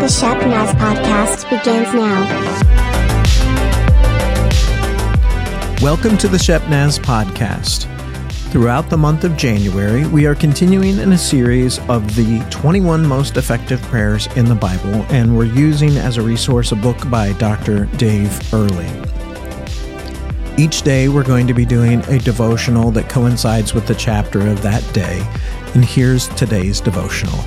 The Shepnaz podcast begins now. Welcome to the Shepnaz podcast. Throughout the month of January, we are continuing in a series of the 21 most effective prayers in the Bible, and we're using as a resource a book by Dr. Dave Earley. Each day, we're going to be doing a devotional that coincides with the chapter of that day, and here's today's devotional.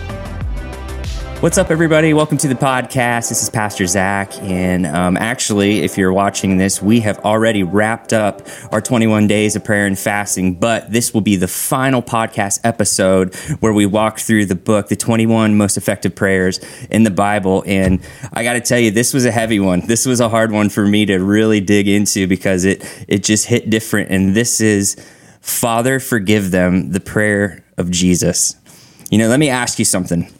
What's up, everybody? Welcome to the podcast. This is Pastor Zack. And um, actually, if you're watching this, we have already wrapped up our 21 days of prayer and fasting, but this will be the final podcast episode where we walk through the book, the 21 most effective prayers in the Bible. And I got to tell you, this was a heavy one. This was a hard one for me to really dig into because it, it just hit different. And this is Father, forgive them, the prayer of Jesus. You know, let me ask you something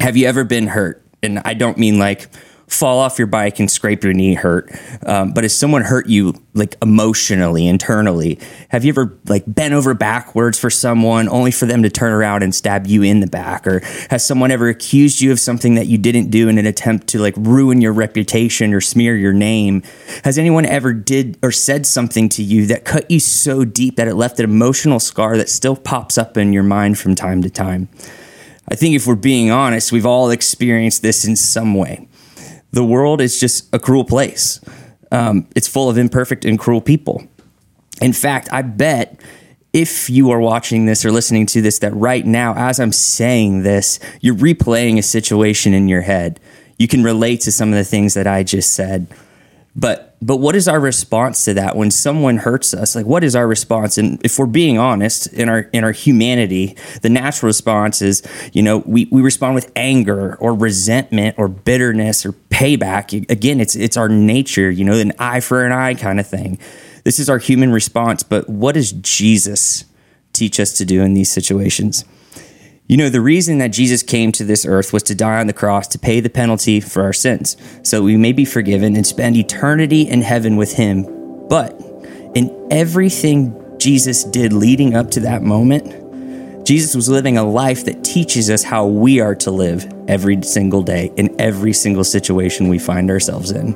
have you ever been hurt? And I don't mean like fall off your bike and scrape your knee hurt, um, but has someone hurt you like emotionally, internally? Have you ever like bent over backwards for someone only for them to turn around and stab you in the back? Or has someone ever accused you of something that you didn't do in an attempt to like ruin your reputation or smear your name? Has anyone ever did or said something to you that cut you so deep that it left an emotional scar that still pops up in your mind from time to time? I think if we're being honest, we've all experienced this in some way. The world is just a cruel place. Um, it's full of imperfect and cruel people. In fact, I bet if you are watching this or listening to this, that right now, as I'm saying this, you're replaying a situation in your head. You can relate to some of the things that I just said. But but what is our response to that when someone hurts us? Like what is our response? And if we're being honest in our in our humanity, the natural response is, you know, we, we respond with anger or resentment or bitterness or payback. Again, it's it's our nature, you know, an eye for an eye kind of thing. This is our human response, but what does Jesus teach us to do in these situations? You know, the reason that Jesus came to this earth was to die on the cross to pay the penalty for our sins, so we may be forgiven and spend eternity in heaven with Him. But in everything Jesus did leading up to that moment, Jesus was living a life that teaches us how we are to live every single day in every single situation we find ourselves in.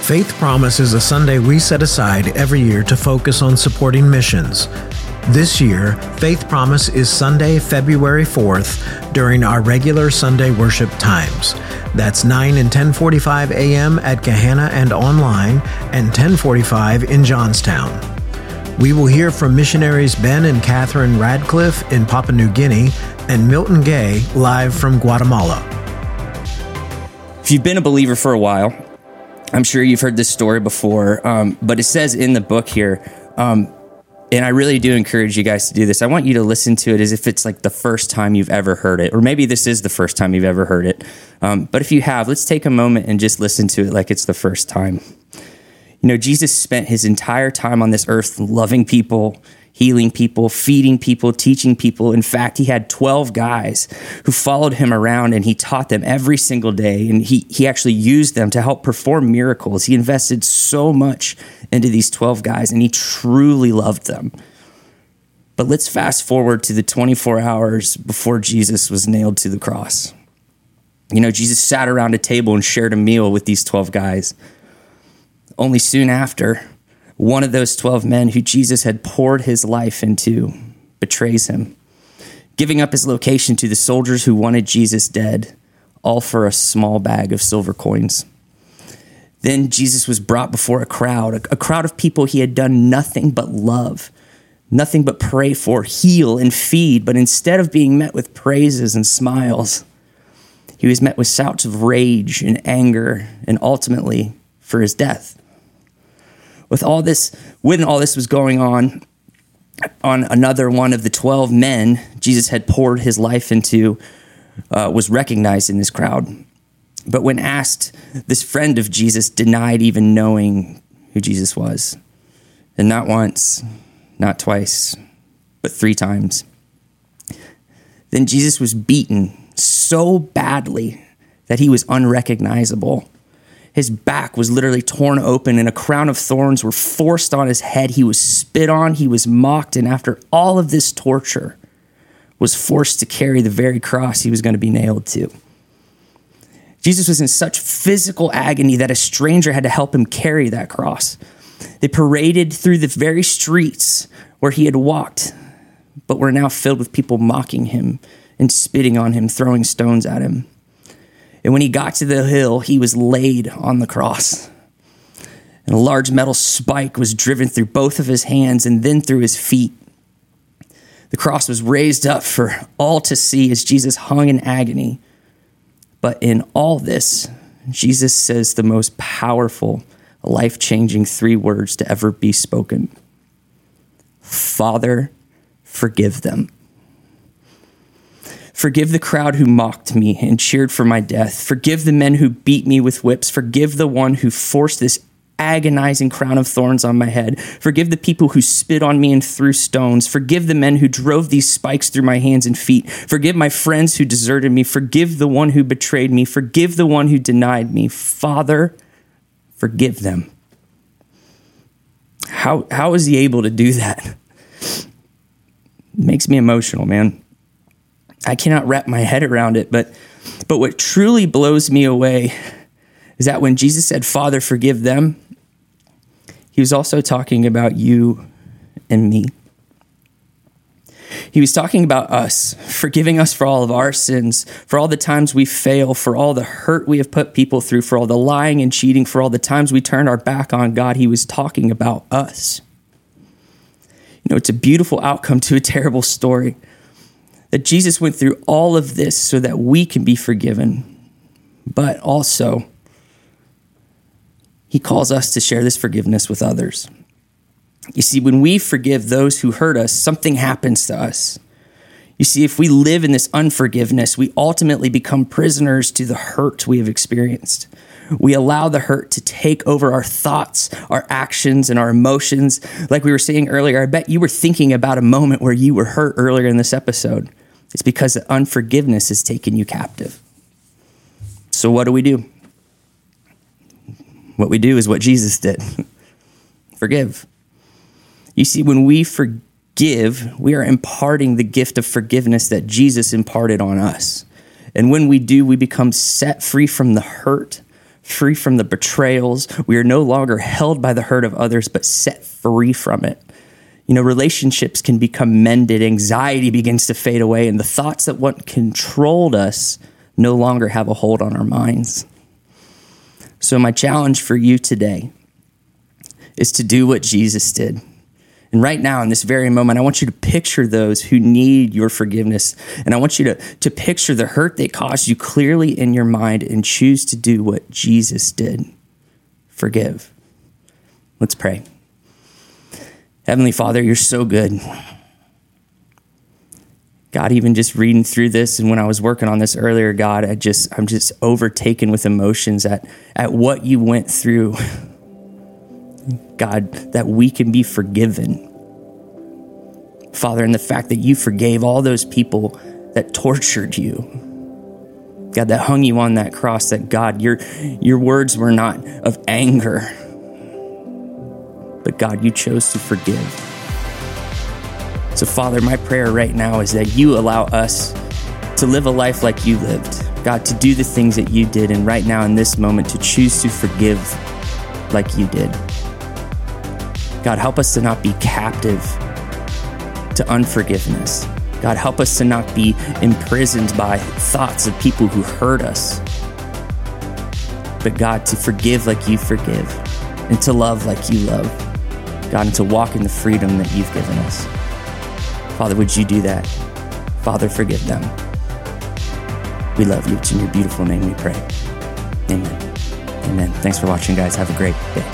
Faith Promise is a Sunday we set aside every year to focus on supporting missions. This year, Faith Promise is Sunday, February 4th during our regular Sunday worship times. That's 9 and 10:45 a.m. at Gahanna and online and 10:45 in Johnstown. We will hear from missionaries Ben and Catherine Radcliffe in Papua New Guinea and Milton Gay live from Guatemala. If you've been a believer for a while, I'm sure you've heard this story before, um, but it says in the book here um, and I really do encourage you guys to do this. I want you to listen to it as if it's like the first time you've ever heard it, or maybe this is the first time you've ever heard it. Um, but if you have, let's take a moment and just listen to it like it's the first time. You know, Jesus spent his entire time on this earth loving people, healing people, feeding people, teaching people. In fact, he had 12 guys who followed him around and he taught them every single day. And he, he actually used them to help perform miracles. He invested so much into these 12 guys and he truly loved them. But let's fast forward to the 24 hours before Jesus was nailed to the cross. You know, Jesus sat around a table and shared a meal with these 12 guys. Only soon after, one of those 12 men who Jesus had poured his life into betrays him, giving up his location to the soldiers who wanted Jesus dead, all for a small bag of silver coins. Then Jesus was brought before a crowd, a, crowd of people he had done nothing but love, nothing but pray for, heal, and feed. But instead of being met with praises and smiles, he was met with shouts of rage and anger, and ultimately for his death with all this, when all this was going on, on another one of the 12 men Jesus had poured his life into uh, was recognized in this crowd. But when asked, this friend of Jesus denied even knowing who Jesus was. And not once, not twice, but three times. Then Jesus was beaten so badly that he was unrecognizable. His back was literally torn open, and a crown of thorns were forced on his head. He was spit on, he was mocked, and after all of this torture, was forced to carry the very cross he was going to be nailed to. Jesus was in such physical agony that a stranger had to help him carry that cross. They paraded through the very streets where he had walked, but were now filled with people mocking him and spitting on him, throwing stones at him. And when he got to the hill, he was laid on the cross. And a large metal spike was driven through both of his hands and then through his feet. The cross was raised up for all to see as Jesus hung in agony. But in all this, Jesus says the most powerful, life changing three words to ever be spoken Father, forgive them. Forgive the crowd who mocked me and cheered for my death. Forgive the men who beat me with whips. Forgive the one who forced this agonizing crown of thorns on my head. Forgive the people who spit on me and threw stones. Forgive the men who drove these spikes through my hands and feet. Forgive my friends who deserted me. Forgive the one who betrayed me. Forgive the one who denied me. Father, forgive them. How, how is he able to do that? It makes me emotional, man. I cannot wrap my head around it, but but what truly blows me away is that when Jesus said, Father, forgive them, he was also talking about you and me. He was talking about us, forgiving us for all of our sins, for all the times we fail, for all the hurt we have put people through, for all the lying and cheating, for all the times we turned our back on God. He was talking about us. You know, it's a beautiful outcome to a terrible story that Jesus went through all of this so that we can be forgiven, but also he calls us to share this forgiveness with others. You see, when we forgive those who hurt us, something happens to us. You see, if we live in this unforgiveness, we ultimately become prisoners to the hurt we have experienced. We allow the hurt to take over our thoughts, our actions, and our emotions. Like we were saying earlier, I bet you were thinking about a moment where you were hurt earlier in this episode. It's because unforgiveness has taken you captive. So, what do we do? What we do is what Jesus did forgive. You see, when we forgive, we are imparting the gift of forgiveness that Jesus imparted on us. And when we do, we become set free from the hurt, free from the betrayals. We are no longer held by the hurt of others, but set free from it. You know, relationships can become mended, anxiety begins to fade away, and the thoughts that once controlled us no longer have a hold on our minds. So, my challenge for you today is to do what Jesus did. And right now, in this very moment, I want you to picture those who need your forgiveness. And I want you to, to picture the hurt they caused you clearly in your mind and choose to do what Jesus did forgive. Let's pray. Heavenly Father, you're so good. God, even just reading through this and when I was working on this earlier, God, I just I'm just overtaken with emotions at at what you went through. God, that we can be forgiven. Father, and the fact that you forgave all those people that tortured you. God, that hung you on that cross, that God, your your words were not of anger. But God, you chose to forgive. So, Father, my prayer right now is that you allow us to live a life like you lived. God, to do the things that you did, and right now in this moment, to choose to forgive like you did. God, help us to not be captive to unforgiveness. God, help us to not be imprisoned by thoughts of people who hurt us. But God, to forgive like you forgive, and to love like you love. God, and to walk in the freedom that you've given us. Father, would you do that? Father, forgive them. We love you. It's in your beautiful name we pray. Amen. Amen. Thanks for watching, guys. Have a great day.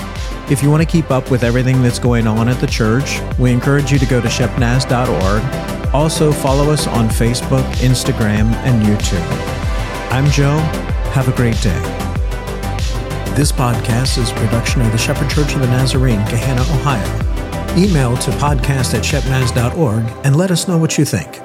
If you want to keep up with everything that's going on at the church, we encourage you to go to shepnaz.org. Also, follow us on Facebook, Instagram, and YouTube. I'm Joe. Have a great day. This podcast is production of the Shepherd Church of the Nazarene, Gahanna, Ohio. Email to podcast at shepnaz.org and let us know what you think.